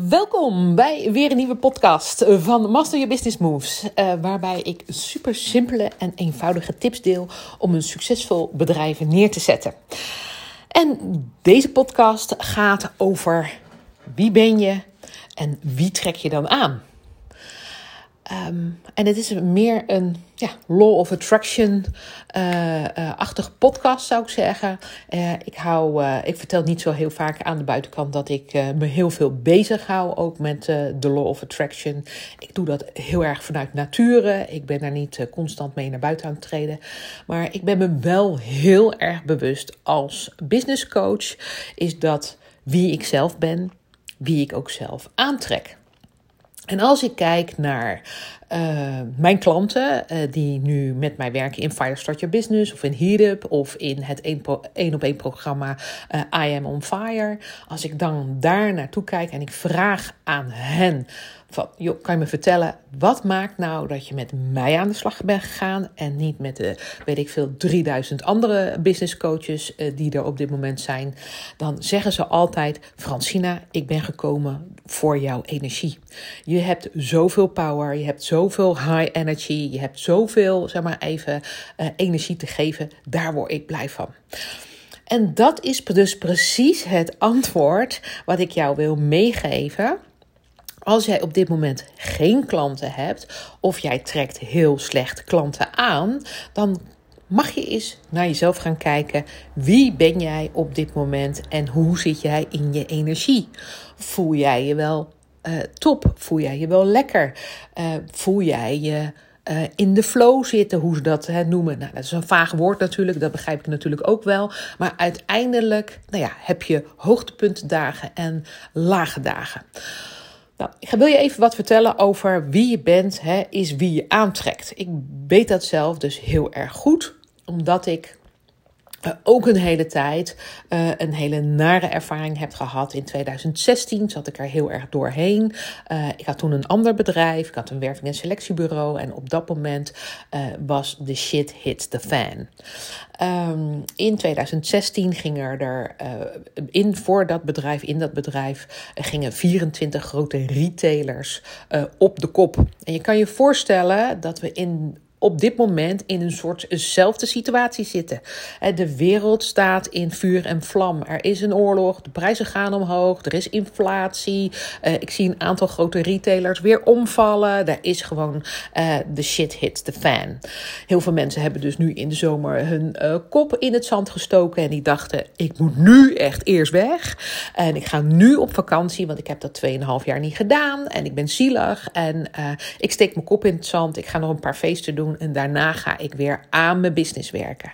Welkom bij weer een nieuwe podcast van Master Your Business Moves. Uh, waarbij ik super simpele en eenvoudige tips deel om een succesvol bedrijf neer te zetten. En deze podcast gaat over wie ben je en wie trek je dan aan. Um, en het is meer een ja, law of attraction-achtige uh, uh, podcast, zou ik zeggen. Uh, ik, hou, ik vertel niet zo heel vaak aan de buitenkant dat ik me heel veel bezig hou, ook met de law of attraction. Ik doe dat heel erg vanuit nature. Ik ben daar niet constant mee naar buiten aan het treden. Maar ik ben me wel heel erg bewust als business coach, is dat wie ik zelf ben, wie ik ook zelf aantrek. En als ik kijk naar uh, mijn klanten uh, die nu met mij werken in Fire Start Your Business of in Heat of in het 1 op 1 programma uh, I Am On Fire. Als ik dan daar naartoe kijk en ik vraag aan hen van, joh, kan je me vertellen, wat maakt nou dat je met mij aan de slag bent gegaan en niet met de, weet ik veel, 3000 andere business coaches die er op dit moment zijn? Dan zeggen ze altijd, Francina, ik ben gekomen voor jouw energie. Je hebt zoveel power, je hebt zoveel high energy, je hebt zoveel, zeg maar even, uh, energie te geven. Daar word ik blij van. En dat is dus precies het antwoord wat ik jou wil meegeven als jij op dit moment geen klanten hebt of jij trekt heel slecht klanten aan, dan mag je eens naar jezelf gaan kijken. Wie ben jij op dit moment en hoe zit jij in je energie? Voel jij je wel uh, top? Voel jij je wel lekker? Uh, voel jij je uh, in de flow zitten, hoe ze dat hè, noemen. Nou, dat is een vaag woord natuurlijk, dat begrijp ik natuurlijk ook wel. Maar uiteindelijk nou ja, heb je hoogtepuntdagen en lage dagen. Nou, ik wil je even wat vertellen over wie je bent, hè, is wie je aantrekt. Ik weet dat zelf dus heel erg goed, omdat ik uh, ook een hele tijd uh, een hele nare ervaring heb gehad. In 2016 zat ik er heel erg doorheen. Uh, ik had toen een ander bedrijf. Ik had een werving- en selectiebureau. En op dat moment was de shit hit the fan. Um, in 2016 gingen er in, voor dat bedrijf, in dat bedrijf, gingen 24 grote retailers op de kop. En je kan je voorstellen dat we in op dit moment in een soortzelfde situatie zitten. De wereld staat in vuur en vlam. Er is een oorlog, de prijzen gaan omhoog, er is inflatie. Uh, ik zie een aantal grote retailers weer omvallen. Daar is gewoon de shit hits the fan. Heel veel mensen hebben dus nu in de zomer hun uh, kop in het zand gestoken en die dachten: ik moet nu echt eerst weg. En ik ga nu op vakantie, want ik heb dat 2,5 jaar niet gedaan en ik ben zielig en ik steek mijn kop in het zand. Ik ga nog een paar feesten doen en daarna ga ik weer aan mijn business werken.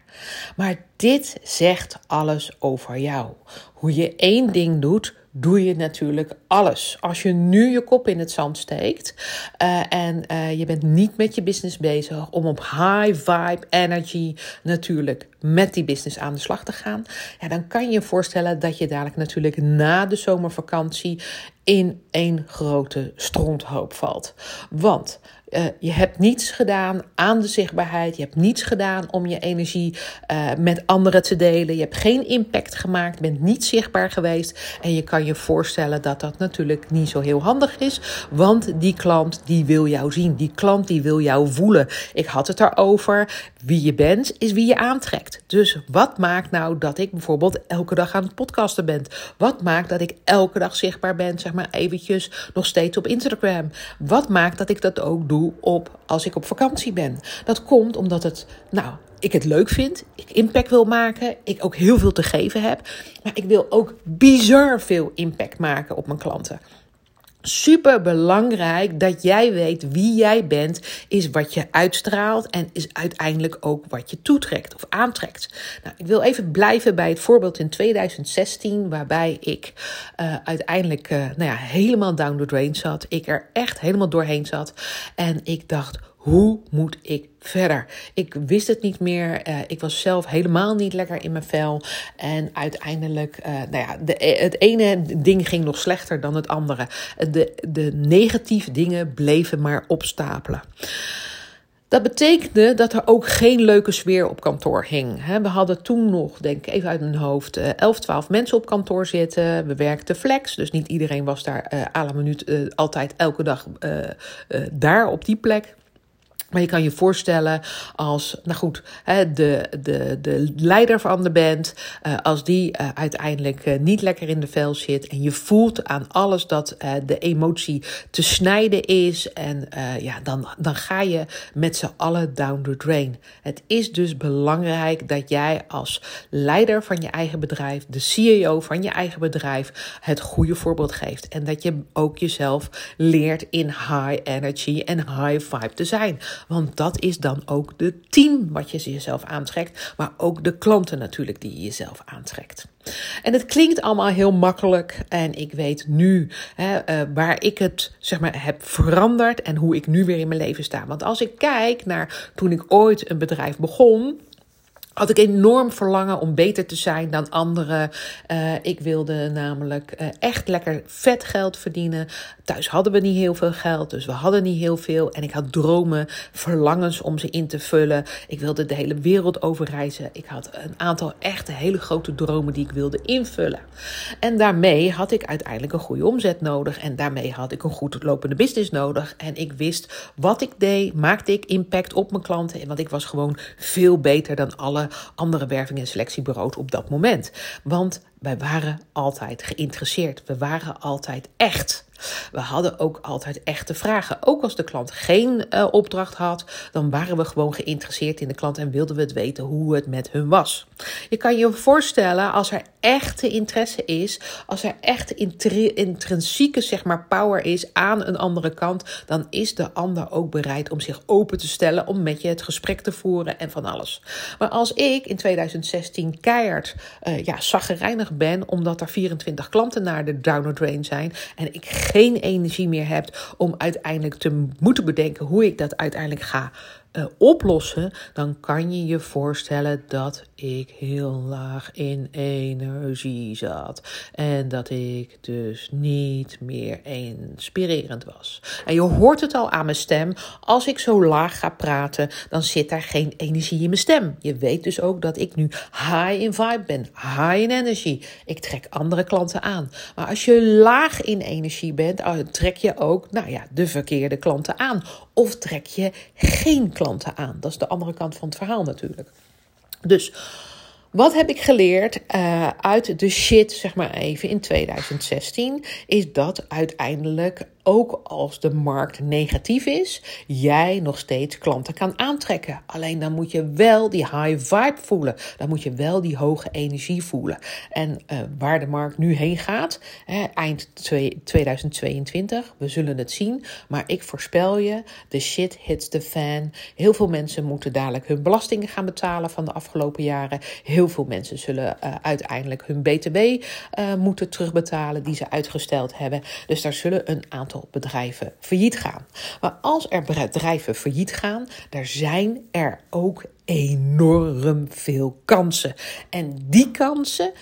Maar dit zegt alles over jou. Hoe je één ding doet, doe je natuurlijk alles. Als je nu je kop in het zand steekt uh, en uh, je bent niet met je business bezig om op high vibe energy natuurlijk met die business aan de slag te gaan, ja, dan kan je je voorstellen dat je dadelijk natuurlijk na de zomervakantie in één grote stronthoop valt. Want uh, je hebt niets gedaan aan de zichtbaarheid. Je hebt niets gedaan om je energie uh, met anderen te delen. Je hebt geen impact gemaakt. Bent niet zichtbaar geweest. En je kan je voorstellen dat dat natuurlijk niet zo heel handig is. Want die klant die wil jou zien. Die klant die wil jou voelen. Ik had het erover. Wie je bent is wie je aantrekt. Dus wat maakt nou dat ik bijvoorbeeld elke dag aan het podcasten ben? Wat maakt dat ik elke dag zichtbaar ben, zeg maar eventjes nog steeds op Instagram? Wat maakt dat ik dat ook doe? Op als ik op vakantie ben. Dat komt omdat het, nou, ik het leuk vind, ik impact wil maken, ik ook heel veel te geven heb, maar ik wil ook bizar veel impact maken op mijn klanten. Super belangrijk dat jij weet wie jij bent, is wat je uitstraalt en is uiteindelijk ook wat je toetrekt of aantrekt. Nou, ik wil even blijven bij het voorbeeld in 2016, waarbij ik uh, uiteindelijk uh, nou ja, helemaal down the drain zat. Ik er echt helemaal doorheen zat en ik dacht hoe moet ik verder? Ik wist het niet meer. Uh, ik was zelf helemaal niet lekker in mijn vel. En uiteindelijk, uh, nou ja, de, het ene ding ging nog slechter dan het andere. De, de negatieve dingen bleven maar opstapelen. Dat betekende dat er ook geen leuke sfeer op kantoor hing. We hadden toen nog, denk ik even uit mijn hoofd, 11, eh, 12 mensen op kantoor zitten. We werkten flex, dus niet iedereen was daar à minuut altijd elke dag daar op die plek. Maar je kan je voorstellen als, nou goed, de, de, de leider van de band, eh, als die eh, uiteindelijk eh, niet lekker in de vel zit en je voelt aan alles dat de emotie te snijden is en ja, dan, dan ga je met z'n allen down the drain. Het is dus belangrijk dat jij als leider van je eigen bedrijf, de CEO van je eigen bedrijf, het goede voorbeeld geeft. En dat je ook jezelf leert in high energy en high vibe te zijn. Want dat is dan ook de team wat je jezelf aantrekt, maar ook de klanten natuurlijk die je jezelf aantrekt. En het klinkt allemaal heel makkelijk en ik weet nu hè, uh, waar ik het zeg maar, heb veranderd en hoe ik nu weer in mijn leven sta. Want als ik kijk naar toen ik ooit een bedrijf begon, had ik enorm verlangen om beter te zijn dan anderen. Uh, ik wilde namelijk uh, echt lekker vet geld verdienen. Thuis hadden we niet heel veel geld, dus we hadden niet heel veel. En ik had dromen, verlangens om ze in te vullen. Ik wilde de hele wereld overreizen. Ik had een aantal echte hele grote dromen die ik wilde invullen. En daarmee had ik uiteindelijk een goede omzet nodig. En daarmee had ik een goed lopende business nodig. En ik wist wat ik deed, maakte ik impact op mijn klanten. Want ik was gewoon veel beter dan alle andere werving- en selectiebureaus op dat moment. Want wij waren altijd geïnteresseerd. We waren altijd echt. We hadden ook altijd echte vragen. Ook als de klant geen uh, opdracht had, dan waren we gewoon geïnteresseerd in de klant en wilden we het weten hoe het met hun was. Je kan je voorstellen als er echte interesse is, als er echt intrinsieke zeg maar, power is aan een andere kant, dan is de ander ook bereid om zich open te stellen om met je het gesprek te voeren en van alles. Maar als ik in 2016 keihard uh, ja, zaggerijnig ben omdat er 24 klanten naar de download drain zijn en ik geen energie meer heb om uiteindelijk te moeten bedenken hoe ik dat uiteindelijk ga uh, oplossen, dan kan je je voorstellen dat ik heel laag in energie zat. En dat ik dus niet meer inspirerend was. En je hoort het al aan mijn stem. Als ik zo laag ga praten, dan zit daar geen energie in mijn stem. Je weet dus ook dat ik nu high in vibe ben, high in energy. Ik trek andere klanten aan. Maar als je laag in energie bent, oh, trek je ook nou ja, de verkeerde klanten aan. Of trek je geen klanten aan. Dat is de andere kant van het verhaal natuurlijk. Dus wat heb ik geleerd uh, uit de shit, zeg maar even, in 2016? Is dat uiteindelijk ook als de markt negatief is, jij nog steeds klanten kan aantrekken. Alleen dan moet je wel die high vibe voelen. Dan moet je wel die hoge energie voelen. En uh, waar de markt nu heen gaat, hè, eind 2022, we zullen het zien. Maar ik voorspel je, de shit hits the fan. Heel veel mensen moeten dadelijk hun belastingen gaan betalen van de afgelopen jaren. Heel veel mensen zullen uh, uiteindelijk hun BTW uh, moeten terugbetalen die ze uitgesteld hebben. Dus daar zullen een aantal bedrijven failliet gaan. Maar als er bedrijven failliet gaan, daar zijn er ook enorm veel kansen. En die kansen,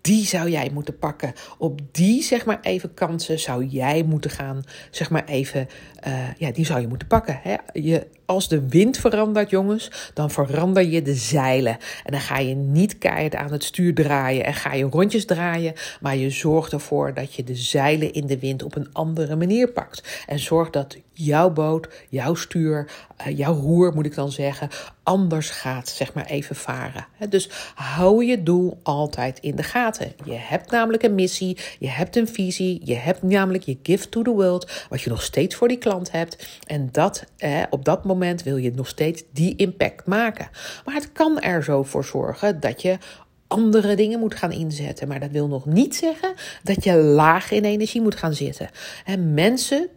die zou jij moeten pakken. Op die, zeg maar even, kansen zou jij moeten gaan, zeg maar even, uh, ja, die zou je moeten pakken. Hè? Je, als de wind verandert, jongens, dan verander je de zeilen. En dan ga je niet keihard aan het stuur draaien en ga je rondjes draaien, maar je zorgt ervoor dat je de zeilen in de wind op een andere manier pakt. En zorg dat jouw boot, jouw stuur, uh, jouw roer moet ik dan zeggen, anders gaat, zeg maar even varen. Dus hou je doel altijd in de gaten. Je hebt namelijk een missie, je hebt een visie, je hebt namelijk je gift to the world, wat je nog steeds voor die klant hebt. En dat, eh, op dat moment wil je nog steeds die impact maken. Maar het kan er zo voor zorgen dat je andere dingen moet gaan inzetten. Maar dat wil nog niet zeggen dat je laag in energie moet gaan zitten. En mensen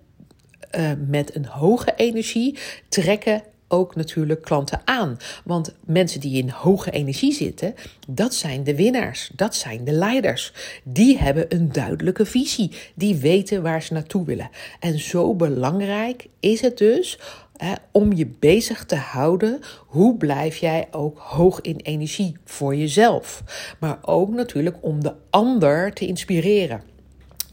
uh, met een hoge energie trekken ook natuurlijk klanten aan. Want mensen die in hoge energie zitten, dat zijn de winnaars, dat zijn de leiders. Die hebben een duidelijke visie, die weten waar ze naartoe willen. En zo belangrijk is het dus hè, om je bezig te houden. Hoe blijf jij ook hoog in energie voor jezelf? Maar ook natuurlijk om de ander te inspireren.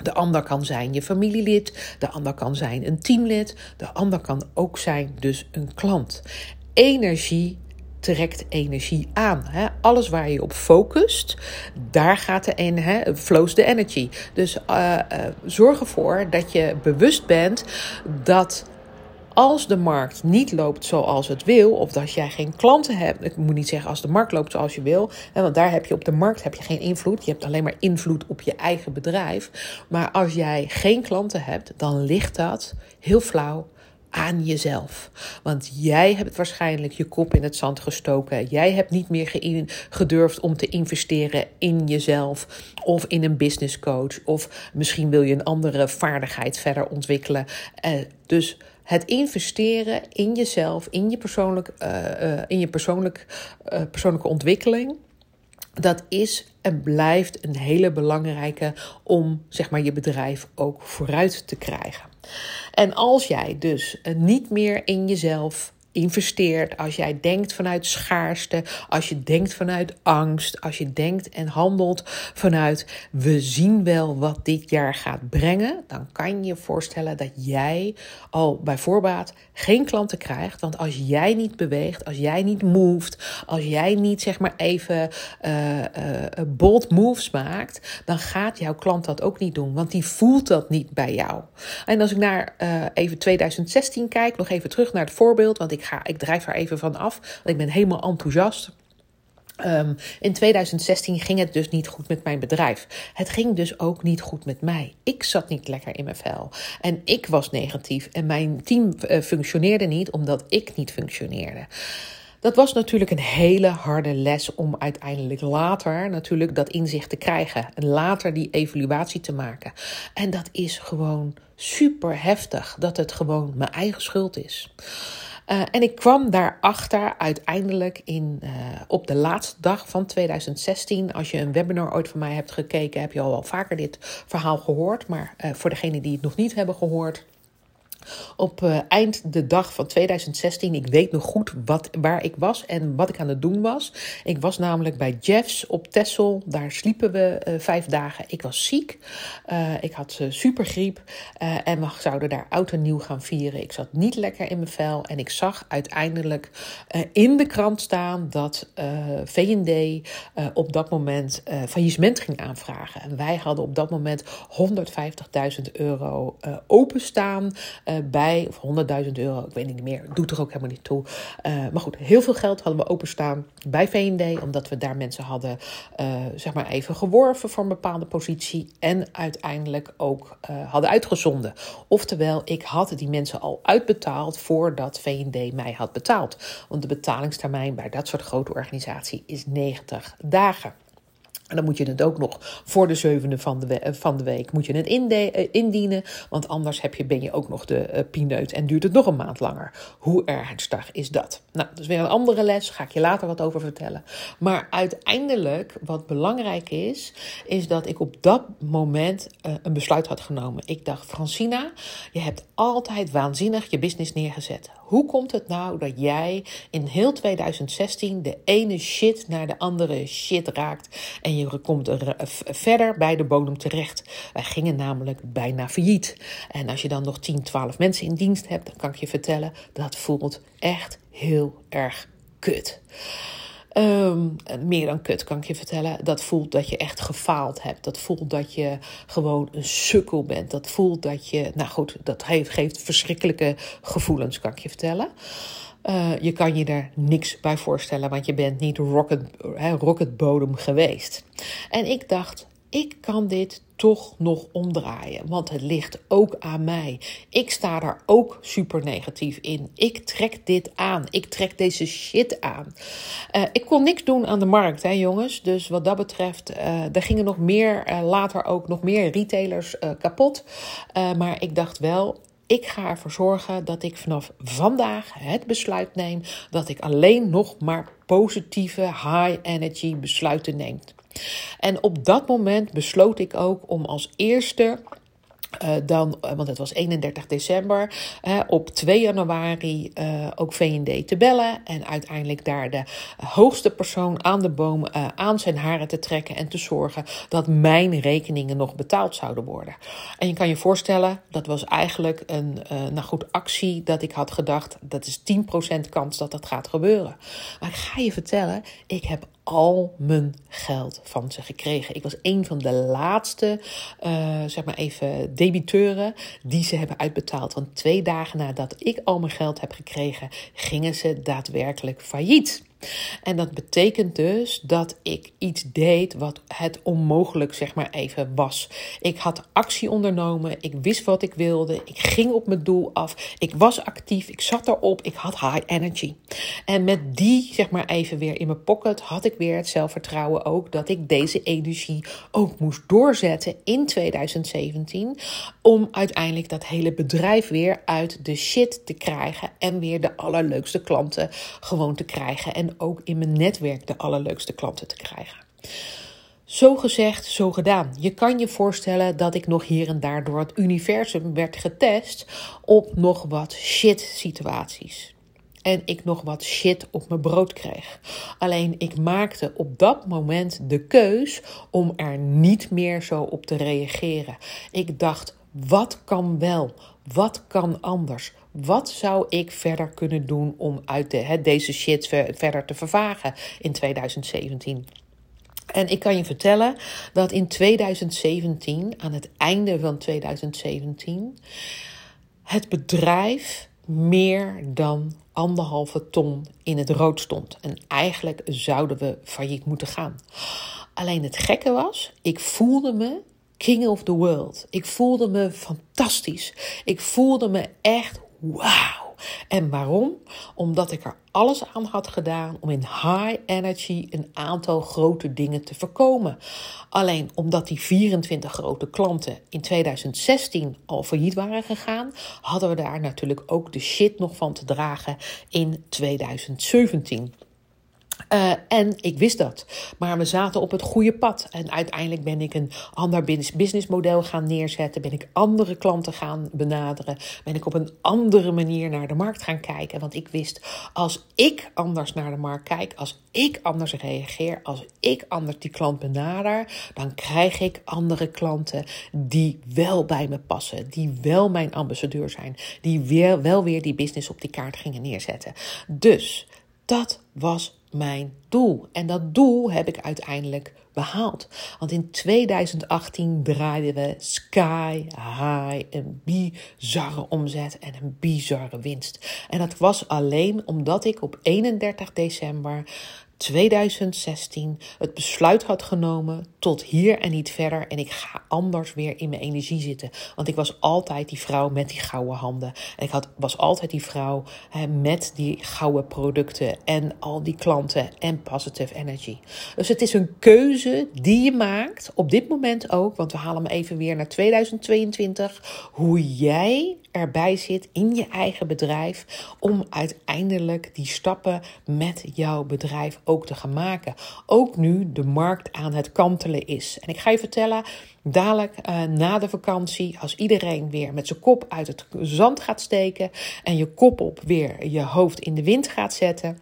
De ander kan zijn je familielid, de ander kan zijn een teamlid, de ander kan ook zijn dus een klant. Energie trekt energie aan. Hè? Alles waar je op focust, daar gaat de en, hè, flows de energy. Dus uh, uh, zorg ervoor dat je bewust bent dat als de markt niet loopt zoals het wil, of als jij geen klanten hebt, ik moet niet zeggen als de markt loopt zoals je wil, want daar heb je op de markt heb je geen invloed. Je hebt alleen maar invloed op je eigen bedrijf. Maar als jij geen klanten hebt, dan ligt dat heel flauw aan jezelf. Want jij hebt waarschijnlijk je kop in het zand gestoken. Jij hebt niet meer gedurfd om te investeren in jezelf of in een business coach. Of misschien wil je een andere vaardigheid verder ontwikkelen. Uh, dus het investeren in jezelf, in je, persoonlijk, uh, uh, in je persoonlijk, persoonlijke ontwikkeling. Dat is en blijft een hele belangrijke om zeg maar, je bedrijf ook vooruit te krijgen. En als jij dus niet meer in jezelf investeert, als jij denkt vanuit schaarste, als je denkt vanuit angst, als je denkt en handelt vanuit we zien wel wat dit jaar gaat brengen, dan kan je voorstellen dat jij al bij voorbaat geen klanten krijgt. Want als jij niet beweegt, als jij niet moved, als jij niet zeg maar even uh, uh, bold moves maakt, dan gaat jouw klant dat ook niet doen, want die voelt dat niet bij jou. En als ik naar even 2016 kijk, nog even terug naar het voorbeeld, want ik ik drijf er even van af. Want ik ben helemaal enthousiast. Um, in 2016 ging het dus niet goed met mijn bedrijf. Het ging dus ook niet goed met mij. Ik zat niet lekker in mijn vel. En ik was negatief. En mijn team uh, functioneerde niet omdat ik niet functioneerde. Dat was natuurlijk een hele harde les om uiteindelijk later natuurlijk dat inzicht te krijgen. En later die evaluatie te maken. En dat is gewoon super heftig. Dat het gewoon mijn eigen schuld is. Uh, en ik kwam daarachter uiteindelijk in, uh, op de laatste dag van 2016. Als je een webinar ooit van mij hebt gekeken, heb je al wel vaker dit verhaal gehoord. Maar uh, voor degenen die het nog niet hebben gehoord. Op uh, eind de dag van 2016, ik weet nog goed wat, waar ik was en wat ik aan het doen was. Ik was namelijk bij Jeffs op Texel. Daar sliepen we uh, vijf dagen. Ik was ziek. Uh, ik had supergriep. en we zouden daar oud en nieuw gaan vieren. Ik zat niet lekker in mijn vel. En ik zag uiteindelijk in de krant staan dat VD op dat moment faillissement ging aanvragen. En wij hadden op dat moment 150.000 euro openstaan bij, of 100.000 euro, ik weet niet meer, doet er ook helemaal niet toe. Uh, maar goed, heel veel geld hadden we openstaan bij VND, omdat we daar mensen hadden, uh, zeg maar even geworven voor een bepaalde positie en uiteindelijk ook hadden uitgezonden. Oftewel, ik had die mensen al uitbetaald voordat VND mij had betaald. Want de betalingstermijn bij dat soort grote organisatie is 90 dagen. En dan moet je het ook nog voor de zevende van de, we van de week moet je het inde indienen. Want anders heb je, ben je ook nog de uh, pineut en duurt het nog een maand langer. Hoe ernstig is dat? Nou, dat is weer een andere les. Ga ik je later wat over vertellen. Maar uiteindelijk, wat belangrijk is, is dat ik op dat moment een besluit had genomen. Ik dacht, Francina, je hebt altijd waanzinnig je business neergezet. Hoe komt het nou dat jij in heel 2016 de ene shit naar de andere shit raakt en je komt er verder bij de bodem terecht? Wij gingen namelijk bijna failliet. En als je dan nog 10, 12 mensen in dienst hebt, dan kan ik je vertellen dat voelt echt heel erg kut. Um, meer dan kut kan ik je vertellen. Dat voelt dat je echt gefaald hebt. Dat voelt dat je gewoon een sukkel bent. Dat voelt dat je, nou goed, dat heeft, geeft verschrikkelijke gevoelens, kan ik je vertellen. Uh, je kan je er niks bij voorstellen, want je bent niet rocket, hè, rocketbodem geweest. En ik dacht, ik kan dit toch nog omdraaien. Want het ligt ook aan mij. Ik sta daar ook super negatief in. Ik trek dit aan. Ik trek deze shit aan. Uh, ik kon niks doen aan de markt, hè, jongens. Dus wat dat betreft, uh, er gingen nog meer, later ook nog meer retailers kapot. maar ik dacht wel, ik ga ervoor zorgen dat ik vanaf vandaag het besluit neem dat ik alleen nog maar positieve high energy besluiten neem. En op dat moment besloot ik ook om als eerste Uh, dan, want het was 31 december, op 2 januari uh, ook VND te bellen. En uiteindelijk daar de hoogste persoon aan de boom aan zijn haren te trekken. En te zorgen dat mijn rekeningen nog betaald zouden worden. En je kan je voorstellen, dat was eigenlijk een nou goed, actie dat ik had gedacht. Dat is 10% kans dat dat gaat gebeuren. Maar ik ga je vertellen, ik heb al mijn geld van ze gekregen. Ik was een van de laatste, uh, zeg maar even, debiteuren die ze hebben uitbetaald. Want twee dagen nadat ik al mijn geld heb gekregen, gingen ze daadwerkelijk failliet. En dat betekent dus dat ik iets deed wat het onmogelijk, zeg maar even, was. Ik had actie ondernomen, ik wist wat ik wilde, ik ging op mijn doel af, ik was actief, ik zat erop, ik had high energy. En met die, zeg maar even weer in mijn pocket, had ik weer het zelfvertrouwen ook dat ik deze energie ook moest doorzetten in 2017. Om uiteindelijk dat hele bedrijf weer uit de shit te krijgen en weer de allerleukste klanten gewoon te krijgen. En ook in mijn netwerk de allerleukste klanten te krijgen. Zo gezegd, zo gedaan. Je kan je voorstellen dat ik nog hier en daar door het universum werd getest op nog wat shit situaties. En ik nog wat shit op mijn brood kreeg. Alleen ik maakte op dat moment de keus om er niet meer zo op te reageren. Ik dacht, wat kan wel? Wat kan anders? Wat zou ik verder kunnen doen om uit de, deze shit verder te vervagen in 2017? En ik kan je vertellen dat in 2017, aan het einde van 2017, het bedrijf meer dan anderhalve ton in het rood stond. En eigenlijk zouden we failliet moeten gaan. Alleen het gekke was, ik voelde me king of the world. Ik voelde me fantastisch. Ik voelde me echt wauw. En waarom? Omdat ik er alles aan had gedaan om in high energy een aantal grote dingen te voorkomen. Alleen omdat die 24 grote klanten in 2016 al failliet waren gegaan, hadden we daar natuurlijk ook de shit nog van te dragen in 2017. Uh, en ik wist dat. Maar we zaten op het goede pad. En uiteindelijk ben ik een ander businessmodel gaan neerzetten. Ben ik andere klanten gaan benaderen. Ben ik op een andere manier naar de markt gaan kijken. Want ik wist, als ik anders naar de markt kijk, als ik anders reageer, als ik anders die klant benader, dan krijg ik andere klanten die wel bij me passen. Die wel mijn ambassadeur zijn. Die weer, wel weer die business op die kaart gingen neerzetten. Dus dat was mijn doel. En dat doel heb ik uiteindelijk behaald. Want in 2018 draaiden we sky high, een bizarre omzet en een bizarre winst. En dat was alleen omdat ik op 31 december 2016 het besluit had genomen tot hier en niet verder. En ik ga anders weer in mijn energie zitten. Want ik was altijd die vrouw met die gouden handen. En ik had, was altijd die vrouw met die gouden producten en al die klanten en positive energy. Dus het is een keuze die je maakt op dit moment ook. Want we halen hem even weer naar 2022. Hoe jij erbij zit in je eigen bedrijf. Om uiteindelijk die stappen met jouw bedrijf ook te gaan maken. Ook nu de markt aan het kantelen is. En ik ga je vertellen, dadelijk uh, na de vakantie, als iedereen weer met zijn kop uit het zand gaat steken en je kop op weer je hoofd in de wind gaat zetten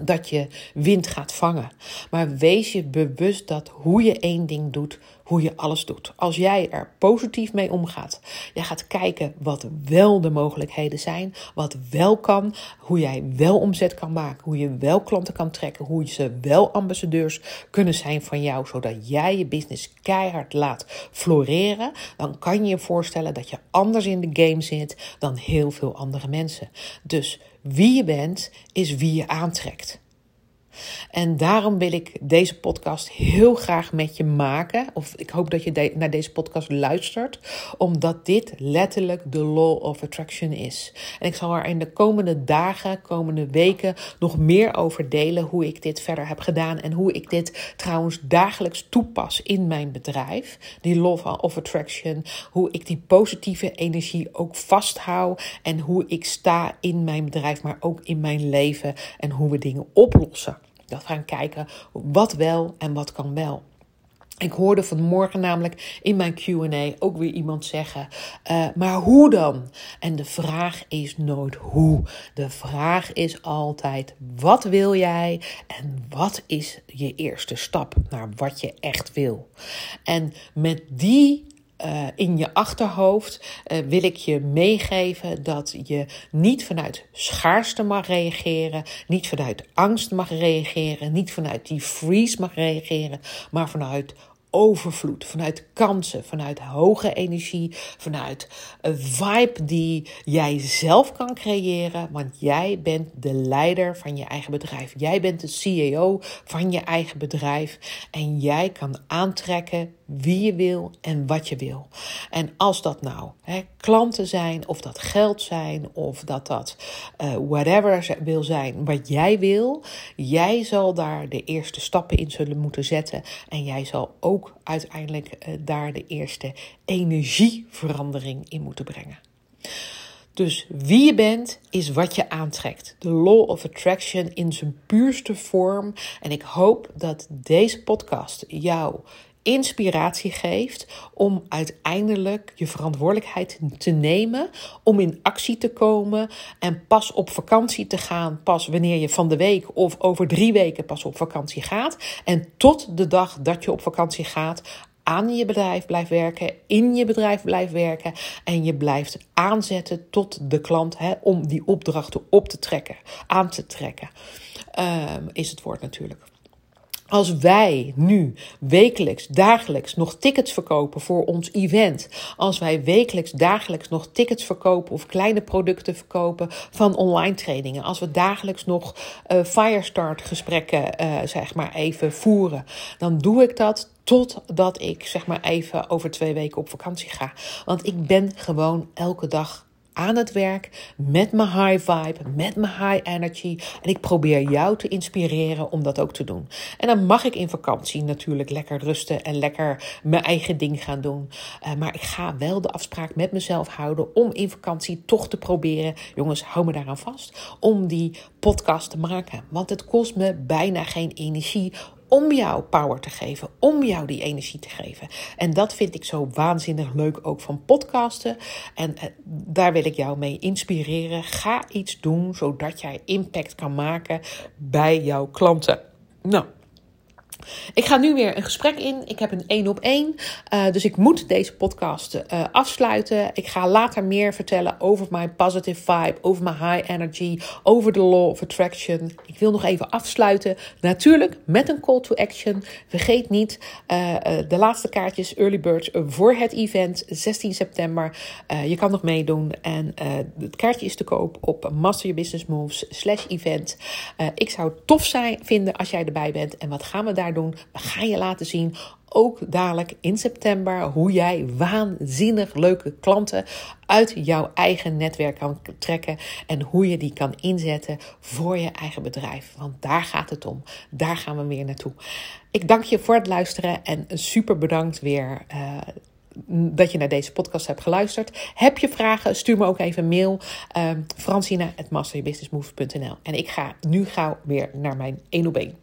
dat je wind gaat vangen. Maar wees je bewust dat hoe je één ding doet, hoe je alles doet. Als jij er positief mee omgaat, jij gaat kijken wat wel de mogelijkheden zijn, wat wel kan, hoe jij wel omzet kan maken, hoe je wel klanten kan trekken, hoe ze wel ambassadeurs kunnen zijn van jou, zodat jij je business keihard laat floreren, dan kan je je voorstellen dat je anders in de game zit dan heel veel andere mensen. Dus wie je bent, is wie je aantrekt. En daarom wil ik deze podcast heel graag met je maken. Of ik hoop dat je naar deze podcast luistert. Omdat dit letterlijk de law of attraction is. En ik zal er in de komende dagen, komende weken nog meer over delen. Hoe ik dit verder heb gedaan. En hoe ik dit trouwens dagelijks toepas in mijn bedrijf. Die law of attraction. Hoe ik die positieve energie ook vasthoud. En hoe ik sta in mijn bedrijf, maar ook in mijn leven. En hoe we dingen oplossen. Dat gaan kijken wat wel en wat kan wel. Ik hoorde vanmorgen namelijk in mijn QA ook weer iemand zeggen: uh, Maar hoe dan? En de vraag is nooit hoe. De vraag is altijd: wat wil jij en wat is je eerste stap naar wat je echt wil? En met die uh, in je achterhoofd uh, wil ik je meegeven dat je niet vanuit schaarste mag reageren, niet vanuit angst mag reageren, niet vanuit die freeze mag reageren, maar vanuit overvloed, vanuit kansen, vanuit hoge energie, vanuit een vibe die jij zelf kan creëren. Want jij bent de leider van je eigen bedrijf. Jij bent de CEO van je eigen bedrijf. En jij kan aantrekken wie je wil en wat je wil. En als dat nou hè, klanten zijn, of dat geld zijn, of dat dat uh, whatever wil zijn wat jij wil, jij zal daar de eerste stappen in zullen moeten zetten. En jij zal ook uiteindelijk uh, daar de eerste energieverandering in moeten brengen. Dus wie je bent is wat je aantrekt. De law of attraction in zijn puurste vorm. En ik hoop dat deze podcast jou inspiratie geeft om uiteindelijk je verantwoordelijkheid te nemen, om in actie te komen en pas op vakantie te gaan, pas wanneer je van de week of over drie weken pas op vakantie gaat. En tot de dag dat je op vakantie gaat, aan je bedrijf blijft werken, in je bedrijf blijft werken en je blijft aanzetten tot de klant hè, om die opdrachten op te trekken, aan te trekken, um, is het woord natuurlijk. Als wij nu wekelijks, dagelijks nog tickets verkopen voor ons event, als wij wekelijks, dagelijks nog tickets verkopen of kleine producten verkopen van online trainingen, als we dagelijks nog uh, Firestart gesprekken, uh, zeg maar, even voeren, dan doe ik dat totdat ik, zeg maar, even over twee weken op vakantie ga. Want ik ben gewoon elke dag aan het werk met mijn high vibe, met mijn high energy. En ik probeer jou te inspireren om dat ook te doen. En dan mag ik in vakantie natuurlijk lekker rusten en lekker mijn eigen ding gaan doen. Uh, maar ik ga wel de afspraak met mezelf houden om in vakantie toch te proberen, jongens, hou me daaraan vast, om die podcast te maken. Want het kost me bijna geen energie om jou power te geven, om jou die energie te geven. En dat vind ik zo waanzinnig leuk ook van podcasten. En eh, daar wil ik jou mee inspireren. Ga iets doen zodat jij impact kan maken bij jouw klanten. Nou, ik ga nu weer een gesprek in. Ik heb een één op één. Uh, dus ik moet deze podcast uh, afsluiten. Ik ga later meer vertellen over mijn positive vibe, over mijn high energy, over de law of attraction. Ik wil nog even afsluiten. Natuurlijk met een call to action. Vergeet niet uh, de laatste kaartjes early birds voor het event 16 september. je kan nog meedoen en het kaartje is te koop op Master Your Business Moves slash event. ik zou het tof zijn vinden als jij erbij bent. En wat gaan we daar doen. We gaan je laten zien, ook dadelijk in september, hoe jij waanzinnig leuke klanten uit jouw eigen netwerk kan trekken. En hoe je die kan inzetten voor je eigen bedrijf. Want daar gaat het om. Daar gaan we weer naartoe. Ik dank je voor het luisteren en super bedankt weer. Uh, dat je naar deze podcast hebt geluisterd. Heb je vragen? Stuur me ook even een mail. Uh, Francina En ik ga nu gauw weer naar mijn 1 op 1.